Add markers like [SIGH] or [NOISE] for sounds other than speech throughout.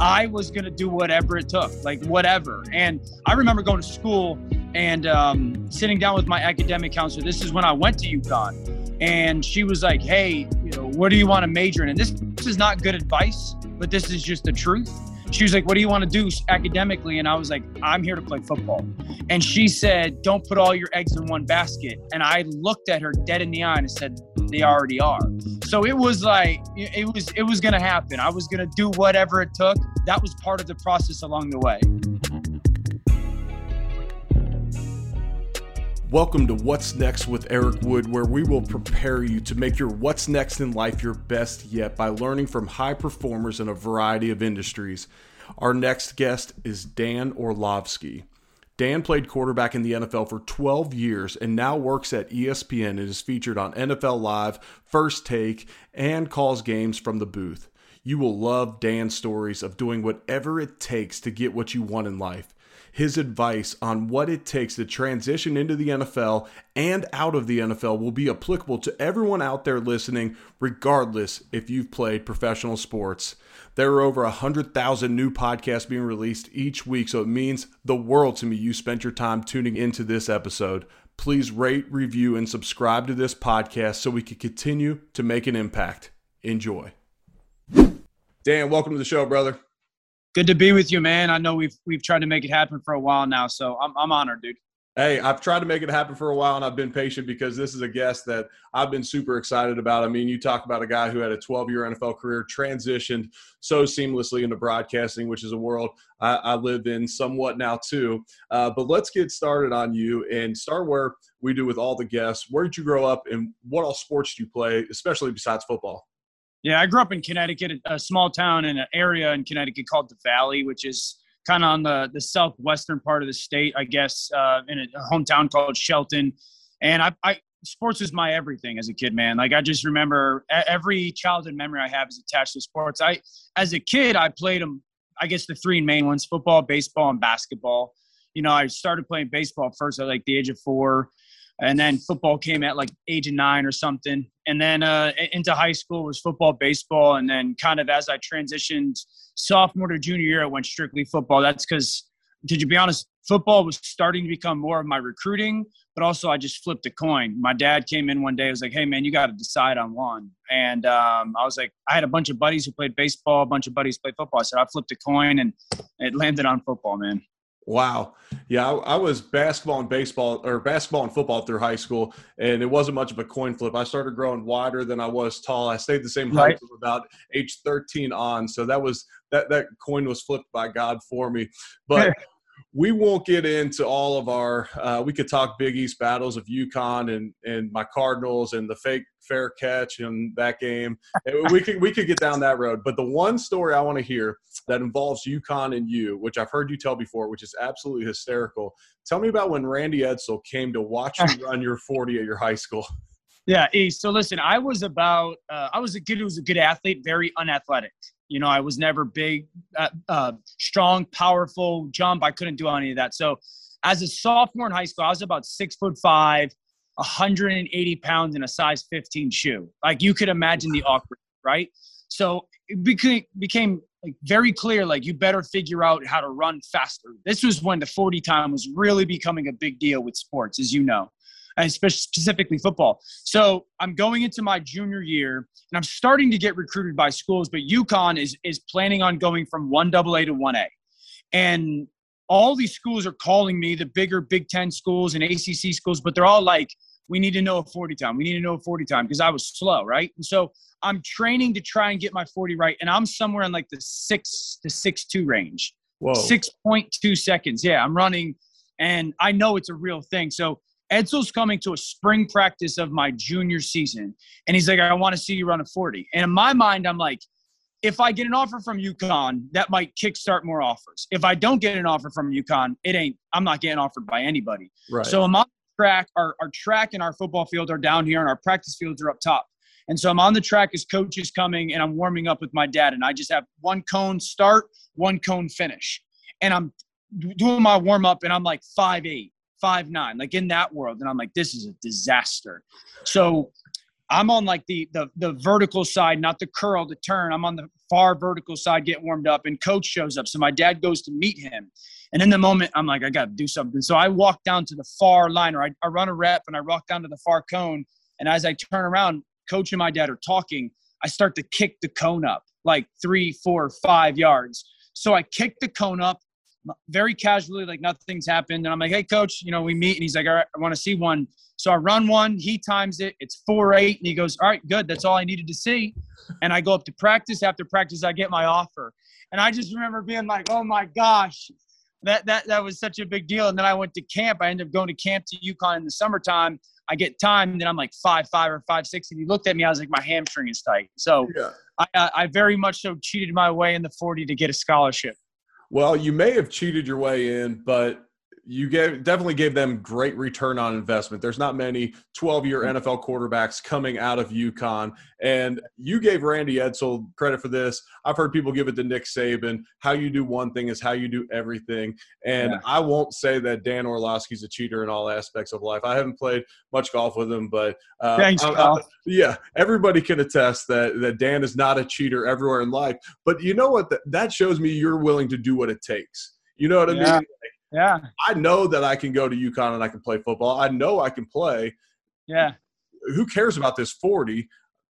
I was gonna do whatever it took, like whatever. And I remember going to school and um, sitting down with my academic counselor. This is when I went to UConn, and she was like, "Hey, you know, what do you want to major in?" And this, this is not good advice, but this is just the truth. She was like, "What do you want to do academically?" And I was like, "I'm here to play football." And she said, "Don't put all your eggs in one basket." And I looked at her dead in the eye and said, "They mm-hmm. already are." So it was like it was it was gonna happen. I was gonna do whatever it took. That was part of the process along the way. Mm-hmm. Welcome to What's Next with Eric Wood, where we will prepare you to make your what's next in life your best yet by learning from high performers in a variety of industries. Our next guest is Dan Orlovsky. Dan played quarterback in the NFL for 12 years and now works at ESPN and is featured on NFL Live, First Take, and calls games from the booth. You will love Dan's stories of doing whatever it takes to get what you want in life his advice on what it takes to transition into the NFL and out of the NFL will be applicable to everyone out there listening, regardless if you've played professional sports. There are over 100,000 new podcasts being released each week, so it means the world to me you spent your time tuning into this episode. Please rate, review, and subscribe to this podcast so we can continue to make an impact. Enjoy. Dan, welcome to the show, brother good to be with you, man. I know we've we've tried to make it happen for a while now, so I'm I'm honored, dude. Hey, I've tried to make it happen for a while and I've been patient because this is a guest that I've been super excited about. I mean, you talk about a guy who had a 12 year NFL career, transitioned so seamlessly into broadcasting, which is a world I, I live in somewhat now too. Uh, but let's get started on you and start where we do with all the guests. Where did you grow up and what all sports do you play, especially besides football? Yeah, I grew up in Connecticut, a small town in an area in Connecticut called the Valley, which is kind of on the, the southwestern part of the state, I guess, uh, in a, hometown called Shelton. And I, I, sports was my everything as a kid, man. Like I just remember every childhood memory I have is attached to sports. I, as a kid, I played them. I guess the three main ones: football, baseball, and basketball. You know, I started playing baseball first at like the age of four and then football came at like age of nine or something. And then uh, into high school was football baseball and then kind of as i transitioned sophomore to junior year i went strictly football. That's because to be honest football was starting to become more of my recruiting but also i just flipped a coin. My dad came in one day was like hey man you got to decide on one. And um, i was like i had a bunch of buddies who played baseball a bunch of buddies played football. I said i flipped a coin and it landed on football man Wow. Yeah, I, I, was basketball and baseball or basketball and football through high school, and it wasn't much of a coin flip. I started growing wider than I was tall. I stayed the same height right. from about age 13 on. So that was that that coin was flipped by God for me. But [LAUGHS] we won't get into all of our. Uh, we could talk Big East battles of UConn and and my Cardinals and the fake fair catch in that game. we could we could get down that road. But the one story I want to hear that involves UConn and you, which I've heard you tell before, which is absolutely hysterical. Tell me about when Randy Edsall came to watch you [LAUGHS] run your 40 at your high school. Yeah, so listen, I was about uh, I was a kid who was a good athlete, very unathletic. You know, I was never big, uh, uh, strong, powerful, jump. I couldn't do any of that. So, as a sophomore in high school, I was about six foot five, 180 pounds in a size 15 shoe. Like you could imagine the awkward, right? So it became, became like very clear, like you better figure out how to run faster. This was when the 40 time was really becoming a big deal with sports, as you know and specifically football. So I'm going into my junior year, and I'm starting to get recruited by schools, but UConn is is planning on going from one AA to one A, and all these schools are calling me the bigger Big Ten schools and ACC schools, but they're all like, we need to know a 40 time. We need to know a 40 time because I was slow, right? And so I'm training to try and get my 40 right, and I'm somewhere in like the six to six two range. Whoa. 6.2 seconds. Yeah, I'm running, and I know it's a real thing. So Edsall's coming to a spring practice of my junior season, and he's like, I want to see you run a 40. And in my mind, I'm like, if I get an offer from UConn, that might kickstart more offers. If I don't get an offer from UConn, it ain't, I'm not getting offered by anybody. Right. So I'm on track, our, our track and our football field are down here, and our practice fields are up top. And so I'm on the track as coach is coming, and I'm warming up with my dad, and I just have one cone start, one cone finish. And I'm doing my warm up, and I'm like five eight five nine, like in that world. And I'm like, this is a disaster. So I'm on like the the the vertical side, not the curl, the turn. I'm on the far vertical side, get warmed up, and coach shows up. So my dad goes to meet him. And in the moment, I'm like, I got to do something. So I walk down to the far line, or I, I run a rep and I walk down to the far cone. And as I turn around, coach and my dad are talking. I start to kick the cone up like three, four, five yards. So I kick the cone up very casually, like nothing's happened. And I'm like, hey, coach, you know, we meet. And he's like, all right, I want to see one. So I run one. He times it. It's four eight, and he goes, all right, good. That's all I needed to see. And I go up to practice. After practice, I get my offer. And I just remember being like, oh my gosh, that that that was such a big deal. And then I went to camp. I ended up going to camp to UConn in the summertime. I get time, and then I'm like five five or five six. And he looked at me. I was like, my hamstring is tight. So yeah. I, I very much so cheated my way in the 40 to get a scholarship. Well, you may have cheated your way in, but you gave definitely gave them great return on investment. There's not many 12 year mm-hmm. NFL quarterbacks coming out of UConn, and you gave Randy Edsall credit for this. I've heard people give it to Nick Saban. How you do one thing is how you do everything. And yeah. I won't say that Dan Orlovsky's a cheater in all aspects of life. I haven't played much golf with him, but uh, thanks, I, I, yeah, everybody can attest that that Dan is not a cheater everywhere in life. But you know what? That shows me you're willing to do what it takes. You know what I yeah. mean? Yeah. I know that I can go to UConn and I can play football. I know I can play. Yeah. Who cares about this 40?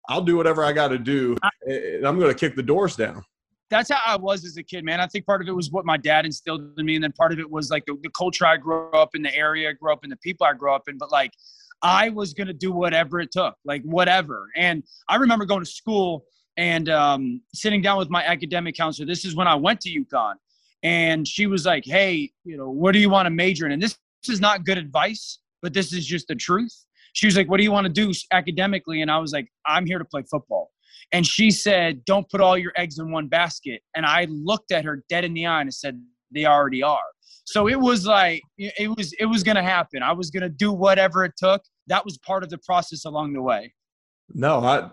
I'll do whatever I got to do, and I'm going to kick the doors down. That's how I was as a kid, man. I think part of it was what my dad instilled in me, and then part of it was like the, the culture I grew up in, the area I grew up in, the people I grew up in. But like, I was going to do whatever it took, like whatever. And I remember going to school and um, sitting down with my academic counselor. This is when I went to UConn and she was like, "Hey, you know, what do you want to major in?" And this, this is not good advice, but this is just the truth. She was like, "What do you want to do academically?" And I was like, "I'm here to play football." And she said, "Don't put all your eggs in one basket." And I looked at her dead in the eye and said, "They already are." So it was like it was it was gonna happen. I was gonna do whatever it took. That was part of the process along the way. No, I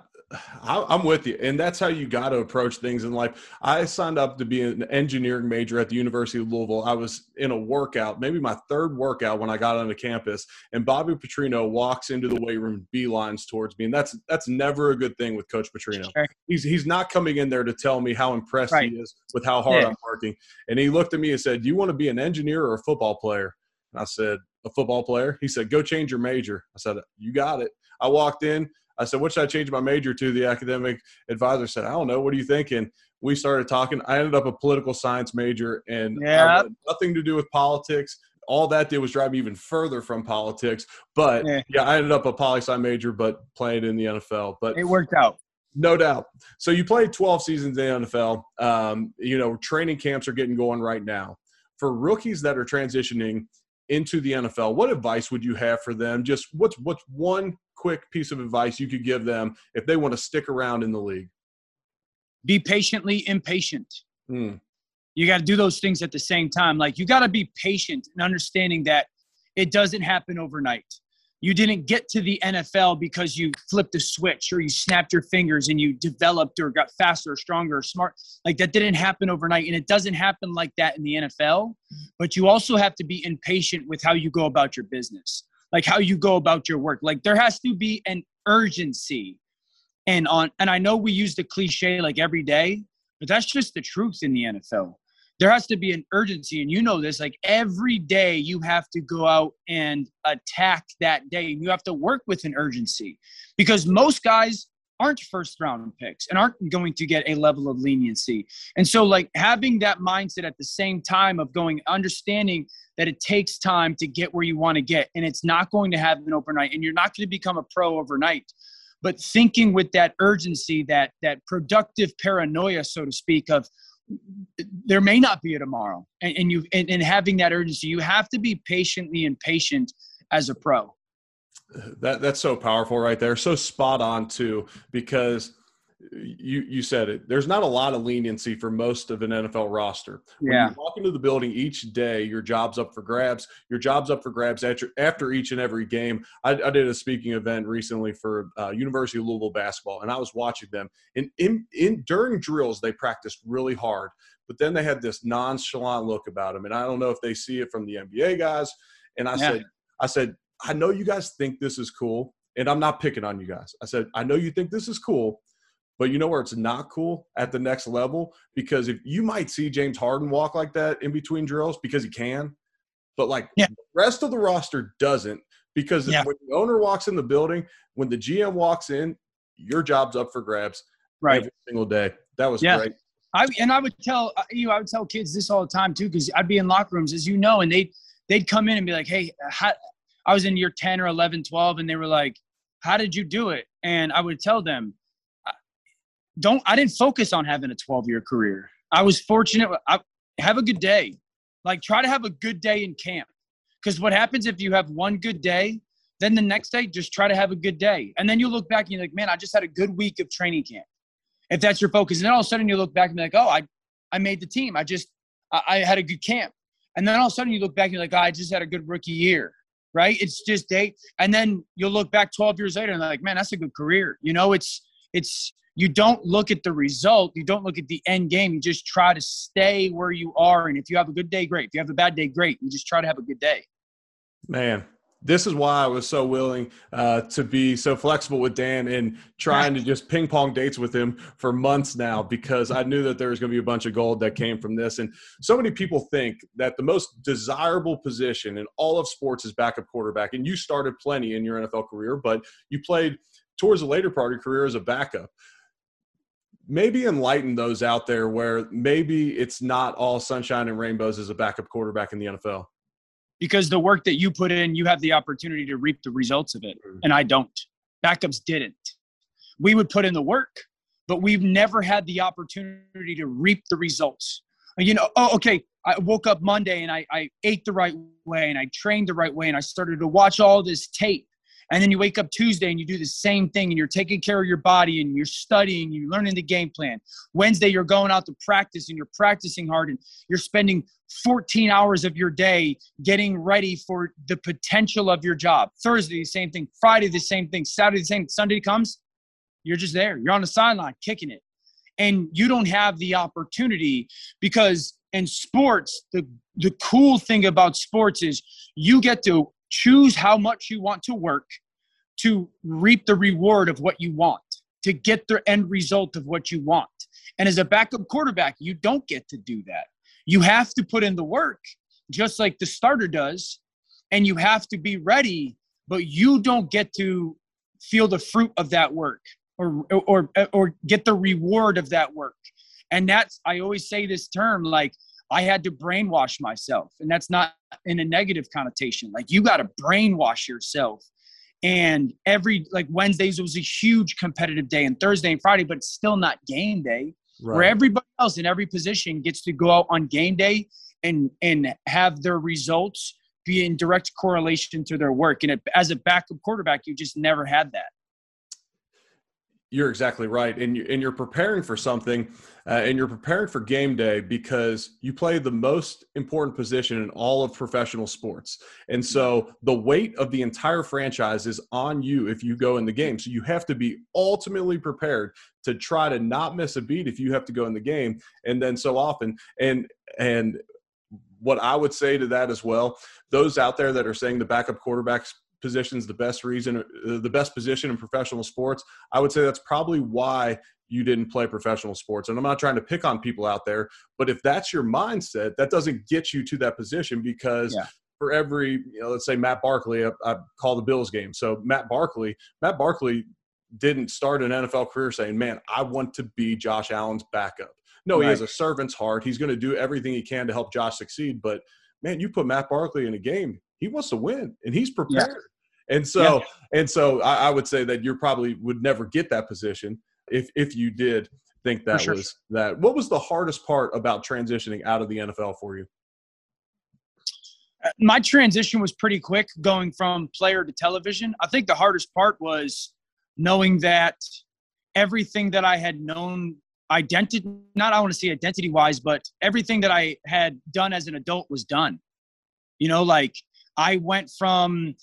I'm with you, and that's how you got to approach things in life. I signed up to be an engineering major at the University of Louisville. I was in a workout, maybe my third workout when I got onto campus, and Bobby Petrino walks into the weight room, beelines towards me, and that's that's never a good thing with Coach Petrino. Sure. He's he's not coming in there to tell me how impressed right. he is with how hard yeah. I'm working, and he looked at me and said, "Do you want to be an engineer or a football player?" And I said, "A football player." He said, "Go change your major." I said, "You got it." I walked in. I said, what should I change my major to? The academic advisor said, I don't know. What are you thinking? We started talking. I ended up a political science major and yeah. nothing to do with politics. All that did was drive me even further from politics. But yeah, yeah I ended up a poli sci major, but playing in the NFL. But it worked out. No doubt. So you played 12 seasons in the NFL. Um, you know, training camps are getting going right now. For rookies that are transitioning into the NFL, what advice would you have for them? Just what's what's one quick piece of advice you could give them if they want to stick around in the league? Be patiently impatient. Mm. You got to do those things at the same time. Like you got to be patient and understanding that it doesn't happen overnight. You didn't get to the NFL because you flipped a switch or you snapped your fingers and you developed or got faster or stronger or smart. Like that didn't happen overnight. And it doesn't happen like that in the NFL. But you also have to be impatient with how you go about your business like how you go about your work. Like there has to be an urgency. And on and I know we use the cliche like every day, but that's just the truth in the NFL. There has to be an urgency, and you know this. Like every day, you have to go out and attack that day, and you have to work with an urgency, because most guys aren't first round picks and aren't going to get a level of leniency. And so, like, having that mindset at the same time of going, understanding that it takes time to get where you want to get, and it's not going to happen overnight, and you're not going to become a pro overnight. But thinking with that urgency, that that productive paranoia, so to speak, of there may not be a tomorrow, and, and you and, and having that urgency, you have to be patiently impatient as a pro. That that's so powerful right there. So spot on too, because you you said it. There's not a lot of leniency for most of an NFL roster. When yeah. you walk into the building each day, your job's up for grabs. Your job's up for grabs after, after each and every game. I, I did a speaking event recently for uh, University of Louisville basketball, and I was watching them. And in, in during drills, they practiced really hard, but then they had this nonchalant look about them. And I don't know if they see it from the NBA guys. And I yeah. said, I said, I know you guys think this is cool, and I'm not picking on you guys. I said, I know you think this is cool, but you know where it's not cool at the next level because if you might see James Harden walk like that in between drills because he can, but like yeah. the rest of the roster doesn't because yeah. when the owner walks in the building, when the GM walks in, your job's up for grabs right. every single day. That was yeah. great. I and I would tell uh, you, I would tell kids this all the time too, because I'd be in locker rooms, as you know, and they they'd come in and be like, "Hey, how, I was in year 10 or 11, 12, and they were like, How did you do it? And I would tell them, Don't, I didn't focus on having a 12 year career. I was fortunate. I, have a good day. Like, try to have a good day in camp. Because what happens if you have one good day, then the next day, just try to have a good day. And then you look back and you're like, Man, I just had a good week of training camp. If that's your focus. And then all of a sudden you look back and be like, Oh, I, I made the team. I just, I, I had a good camp. And then all of a sudden you look back and you're like, oh, I just had a good rookie year right? It's just they, and then you'll look back 12 years later and like, man, that's a good career. You know, it's it's you don't look at the result, you don't look at the end game. You just try to stay where you are, and if you have a good day, great. If you have a bad day, great. You just try to have a good day. Man, this is why I was so willing uh, to be so flexible with Dan and trying to just ping pong dates with him for months now because I knew that there was going to be a bunch of gold that came from this. And so many people think that the most desirable position in all of sports is backup quarterback. And you started plenty in your NFL career, but you played towards the later part of your career as a backup. Maybe enlighten those out there where maybe it's not all sunshine and rainbows as a backup quarterback in the NFL because the work that you put in, you have the opportunity to reap the results of it. Mm. And I don't. Backups didn't. We would put in the work, but we've never had the opportunity to reap the results. You know, oh, okay, I woke up Monday and I, I ate the right way and I trained the right way and I started to watch all this tape and then you wake up Tuesday and you do the same thing and you're taking care of your body and you're studying, you're learning the game plan. Wednesday, you're going out to practice and you're practicing hard and you're spending 14 hours of your day getting ready for the potential of your job. Thursday, the same thing. Friday, the same thing. Saturday, the same. Sunday comes, you're just there. You're on the sideline kicking it. And you don't have the opportunity because in sports, the, the cool thing about sports is you get to choose how much you want to work to reap the reward of what you want, to get the end result of what you want. And as a backup quarterback, you don't get to do that. You have to put in the work, just like the starter does, and you have to be ready, but you don't get to feel the fruit of that work or or or get the reward of that work. And that's I always say this term like I had to brainwash myself. And that's not in a negative connotation. Like you got to brainwash yourself. And every like Wednesdays was a huge competitive day and Thursday and Friday, but it's still not game day. Right. Where everybody else in every position gets to go out on game day and and have their results be in direct correlation to their work. And it, as a backup quarterback, you just never had that. You're exactly right, and you, and you're preparing for something, uh, and you're preparing for game day because you play the most important position in all of professional sports, and so the weight of the entire franchise is on you if you go in the game. So you have to be ultimately prepared to try to not miss a beat if you have to go in the game, and then so often, and and what I would say to that as well, those out there that are saying the backup quarterbacks position's the best reason, uh, the best position in professional sports, I would say that's probably why you didn't play professional sports. And I'm not trying to pick on people out there, but if that's your mindset, that doesn't get you to that position because yeah. for every, you know, let's say Matt Barkley, I, I call the Bills game. So Matt Barkley, Matt Barkley didn't start an NFL career saying, man, I want to be Josh Allen's backup. No, right. he has a servant's heart. He's going to do everything he can to help Josh succeed. But man, you put Matt Barkley in a game, he wants to win and he's prepared. Yeah. And so, yeah. and so I, I, would say that you probably would never get that position if if you did think that sure. was that. What was the hardest part about transitioning out of the NFL for you? Uh, my transition was pretty quick going from player to television. I think the hardest part was knowing that everything that I had known identity not I want to say identity wise, but everything that I had done as an adult was done. You know, like I went from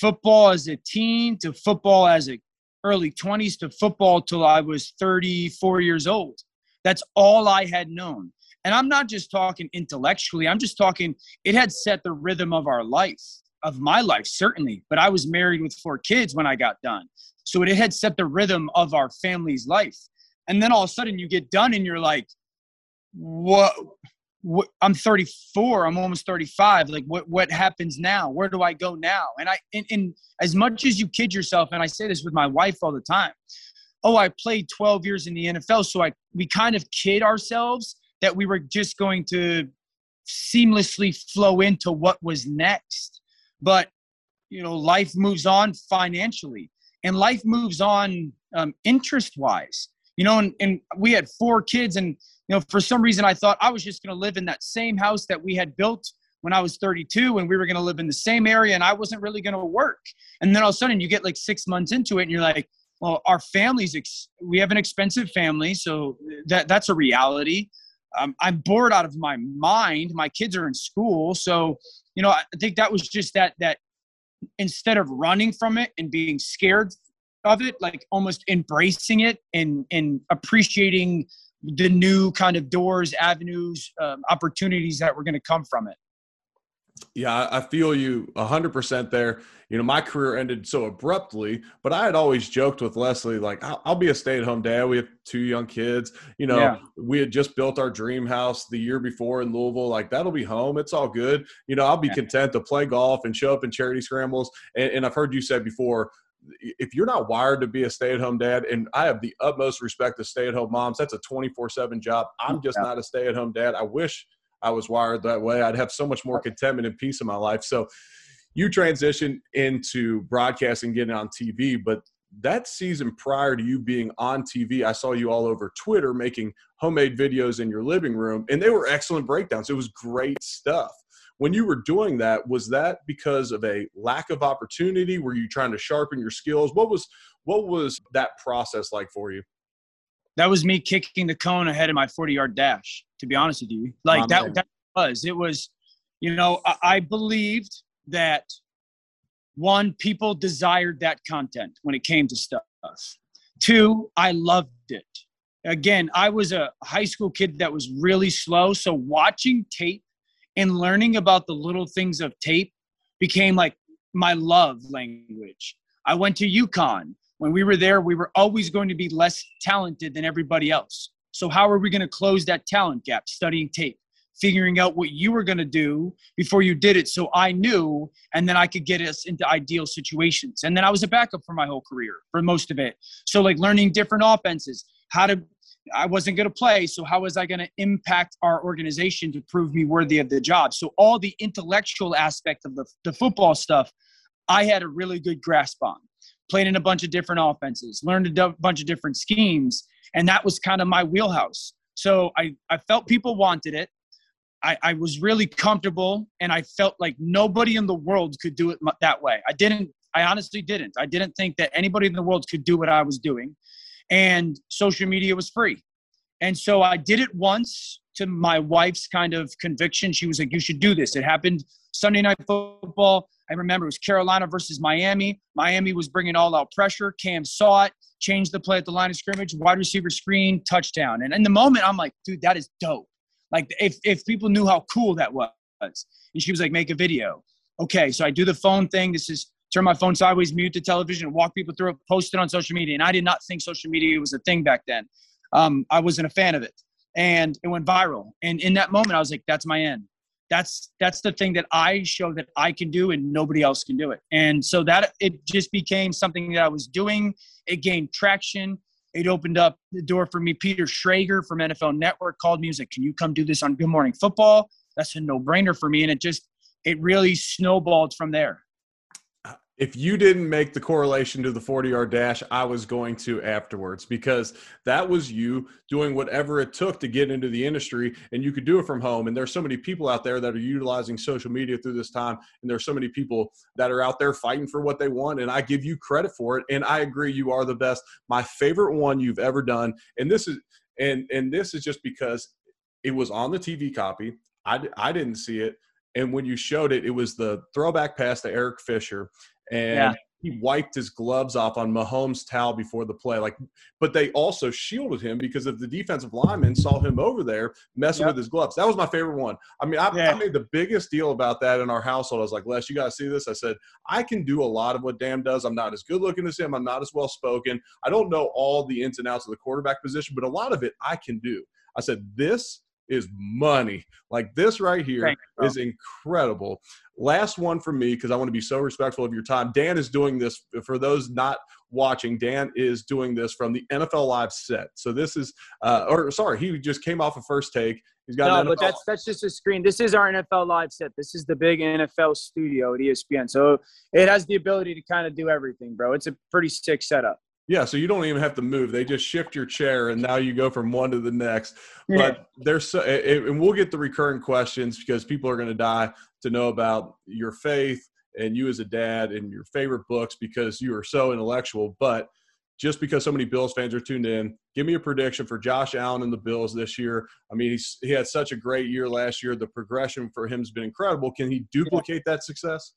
football as a teen to football as a early 20s to football till I was 34 years old. That's all I had known. And I'm not just talking intellectually, I'm just talking, it had set the rhythm of our life. of my life, certainly. But I was married with four kids when I got done. So it had set the rhythm of our family's life. And then all of a sudden you get done and you're like, what? What I'm 34, I'm almost 35. Like what, what happens now? Where do I go now? And I, and, and as much as you kid yourself, and I say this with my wife all the time, oh, I played 12 years in the NFL. So I, we kind of kid ourselves that we were just going to seamlessly flow into what was next. But, you know, life moves on financially and life moves on um, interest wise, you know, and, and we had four kids and, you know, for some reason I thought I was just going to live in that same house that we had built when I was 32 and we were going to live in the same area and I wasn't really going to work. And then all of a sudden you get like six months into it and you're like, well, our family's, ex- we have an expensive family. So that that's a reality. Um, I'm bored out of my mind. My kids are in school. So, you know, I think that was just that, that instead of running from it and being scared of it, like almost embracing it and, and appreciating the new kind of doors, avenues, um, opportunities that were going to come from it. Yeah, I feel you 100% there. You know, my career ended so abruptly, but I had always joked with Leslie, like, I'll, I'll be a stay at home dad. We have two young kids. You know, yeah. we had just built our dream house the year before in Louisville. Like, that'll be home. It's all good. You know, I'll be yeah. content to play golf and show up in charity scrambles. And, and I've heard you say before, if you're not wired to be a stay-at-home dad and i have the utmost respect to stay-at-home moms that's a 24-7 job i'm just yeah. not a stay-at-home dad i wish I was wired that way. I'd have so much more contentment and peace in my life. So you transitioned into broadcasting, getting on TV, but that season prior to you being on TV, I saw you all over Twitter making homemade videos in your living room, and they were excellent breakdowns. It was great stuff. When you were doing that, was that because of a lack of opportunity? Were you trying to sharpen your skills? What was what was that process like for you? that was me kicking the cone ahead of my 40 yard dash to be honest with you like that, that was it was you know I, I believed that one people desired that content when it came to stuff two i loved it again i was a high school kid that was really slow so watching tape and learning about the little things of tape became like my love language i went to UConn when we were there, we were always going to be less talented than everybody else. So, how are we going to close that talent gap? Studying tape, figuring out what you were going to do before you did it. So I knew, and then I could get us into ideal situations. And then I was a backup for my whole career for most of it. So, like learning different offenses, how to, I wasn't going to play. So, how was I going to impact our organization to prove me worthy of the job? So, all the intellectual aspect of the, the football stuff, I had a really good grasp on played in a bunch of different offenses, learned a d- bunch of different schemes, and that was kind of my wheelhouse. So I, I felt people wanted it. I, I was really comfortable, and I felt like nobody in the world could do it that way. I didn't. I honestly didn't. I didn't think that anybody in the world could do what I was doing, and social media was free. And so I did it once to my wife's kind of conviction. She was like, "You should do this." It happened Sunday night football. I remember it was Carolina versus Miami. Miami was bringing all out pressure. Cam saw it, changed the play at the line of scrimmage, wide receiver screen, touchdown. And in the moment, I'm like, dude, that is dope. Like if, if people knew how cool that was. And she was like, make a video. Okay, so I do the phone thing. This is turn my phone sideways, mute the television, walk people through it, post it on social media. And I did not think social media was a thing back then. Um, I wasn't a fan of it. And it went viral. And in that moment, I was like, that's my end that's that's the thing that I show that I can do and nobody else can do it. And so that it just became something that I was doing. It gained traction. It opened up the door for me. Peter Schrager from NFL Network called me. Was like, "Can you come do this on Good Morning Football?" That's a no-brainer for me, and it just it really snowballed from there if you didn't make the correlation to the 40 yard dash, I was going to afterwards because that was you doing whatever it took to get into the industry and you could do it from home. And there's so many people out there that are utilizing social media through this time. And there's so many people that are out there fighting for what they want. And I give you credit for it. And I agree, you are the best. My favorite one you've ever done. And this is, and, and this is just because it was on the TV copy. I, I didn't see it. And when you showed it, it was the throwback pass to Eric Fisher and yeah. he wiped his gloves off on Mahomes' towel before the play. Like, but they also shielded him because if the defensive lineman saw him over there messing yep. with his gloves, that was my favorite one. I mean, I, yeah. I, made the biggest deal about that in our household. I was like, Les, you got to see this. I said, I can do a lot of what Dan does. I'm not as good looking as him. I'm not as well spoken. I don't know all the ins and outs of the quarterback position, but a lot of it I can do. I said, this is money. Like this right here you, is incredible. Last one for me because I want to be so respectful of your time. Dan is doing this for those not watching. Dan is doing this from the NFL Live set. So this is, uh, or sorry, he just came off a first take. He's got no, but that's that's just a screen. This is our NFL Live set. This is the big NFL studio at ESPN. So it has the ability to kind of do everything, bro. It's a pretty sick setup. Yeah, so you don't even have to move. They just shift your chair, and now you go from one to the next. Yeah. But there's so, and we'll get the recurring questions because people are going to die to know about your faith and you as a dad and your favorite books because you are so intellectual. But just because so many Bills fans are tuned in, give me a prediction for Josh Allen and the Bills this year. I mean, he's, he had such a great year last year. The progression for him has been incredible. Can he duplicate that success?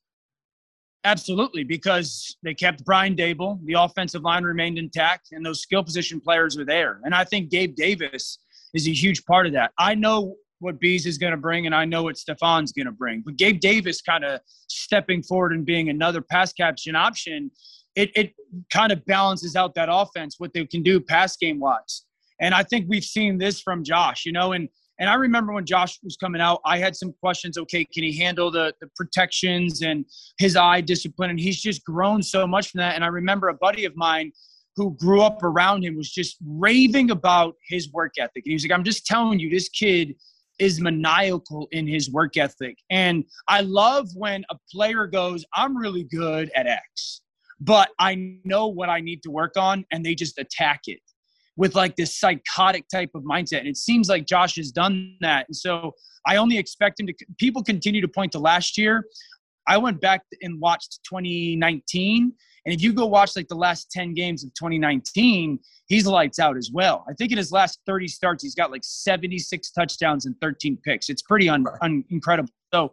Absolutely, because they kept Brian Daboll, the offensive line remained intact, and those skill position players are there. And I think Gabe Davis is a huge part of that. I know what Bees is going to bring, and I know what Stefon's going to bring. But Gabe Davis kind of stepping forward and being another pass caption option, it, it kind of balances out that offense, what they can do pass game wise. And I think we've seen this from Josh, you know, and – and I remember when Josh was coming out, I had some questions. Okay, can he handle the, the protections and his eye discipline? And he's just grown so much from that. And I remember a buddy of mine who grew up around him was just raving about his work ethic. And he was like, I'm just telling you, this kid is maniacal in his work ethic. And I love when a player goes, I'm really good at X, but I know what I need to work on, and they just attack it with like this psychotic type of mindset. And it seems like Josh has done that. And so I only expect him to, people continue to point to last year. I went back and watched 2019. And if you go watch like the last 10 games of 2019, he's lights out as well. I think in his last 30 starts, he's got like 76 touchdowns and 13 picks. It's pretty un, un, incredible. So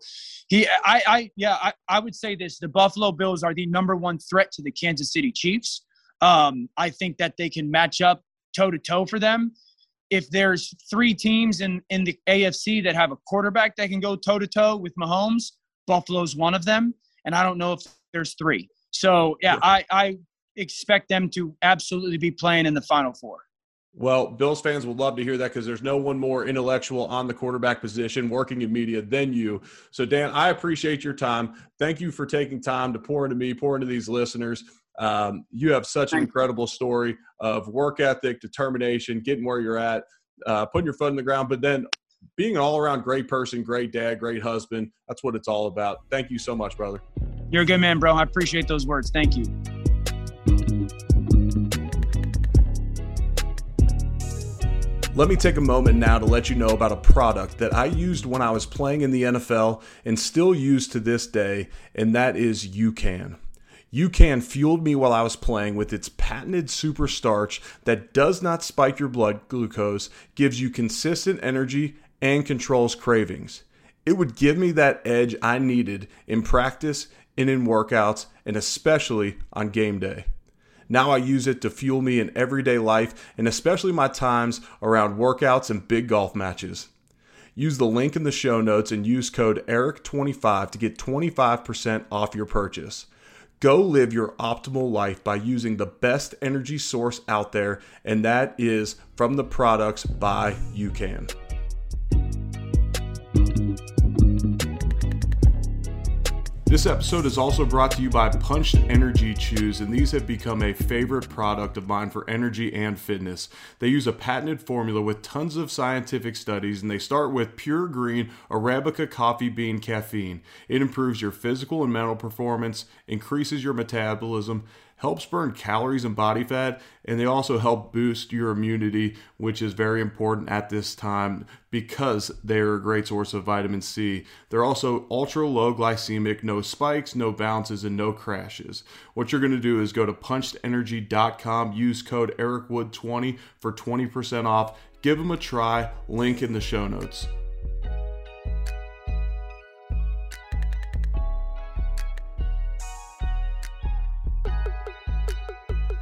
he, I, I, yeah, I, I would say this: the Buffalo Bills are the number one threat to the Kansas City Chiefs. Um, I think that they can match up toe to toe for them. If there's three teams in, in the AFC that have a quarterback that can go toe to toe with Mahomes, Buffalo's one of them. And I don't know if there's three. So, yeah, I, I expect them to absolutely be playing in the Final Four. Well, Bills fans would love to hear that because there's no one more intellectual on the quarterback position working in media than you. So, Dan, I appreciate your time. Thank you for taking time to pour into me, pour into these listeners. Um, you have such an incredible story of work ethic, determination, getting where you're at, uh, putting your foot in the ground, but then being an all around great person, great dad, great husband. That's what it's all about. Thank you so much, brother. You're a good man, bro. I appreciate those words. Thank you. Let me take a moment now to let you know about a product that I used when I was playing in the NFL and still use to this day, and that is UCAN. UCAN fueled me while I was playing with its patented super starch that does not spike your blood glucose, gives you consistent energy, and controls cravings. It would give me that edge I needed in practice and in workouts, and especially on game day. Now I use it to fuel me in everyday life and especially my times around workouts and big golf matches. Use the link in the show notes and use code ERIC25 to get 25% off your purchase. Go live your optimal life by using the best energy source out there, and that is from the products by UCAN. This episode is also brought to you by Punched Energy Chews, and these have become a favorite product of mine for energy and fitness. They use a patented formula with tons of scientific studies, and they start with pure green Arabica coffee bean caffeine. It improves your physical and mental performance, increases your metabolism, helps burn calories and body fat, and they also help boost your immunity, which is very important at this time because they're a great source of vitamin C. They're also ultra low glycemic, no spikes, no bounces, and no crashes. What you're going to do is go to punchedenergy.com, use code EricWood20 for 20% off. Give them a try, link in the show notes.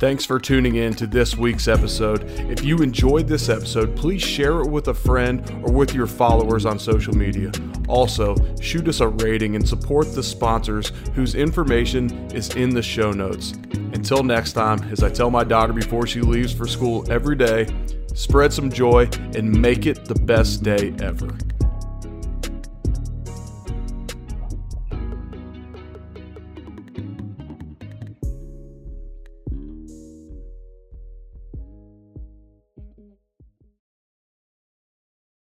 Thanks for tuning in to this week's episode. If you enjoyed this episode, please share it with a friend or with your followers on social media. Also, shoot us a rating and support the sponsors whose information is in the show notes. Until next time, as I tell my daughter before she leaves for school every day, spread some joy and make it the best day ever.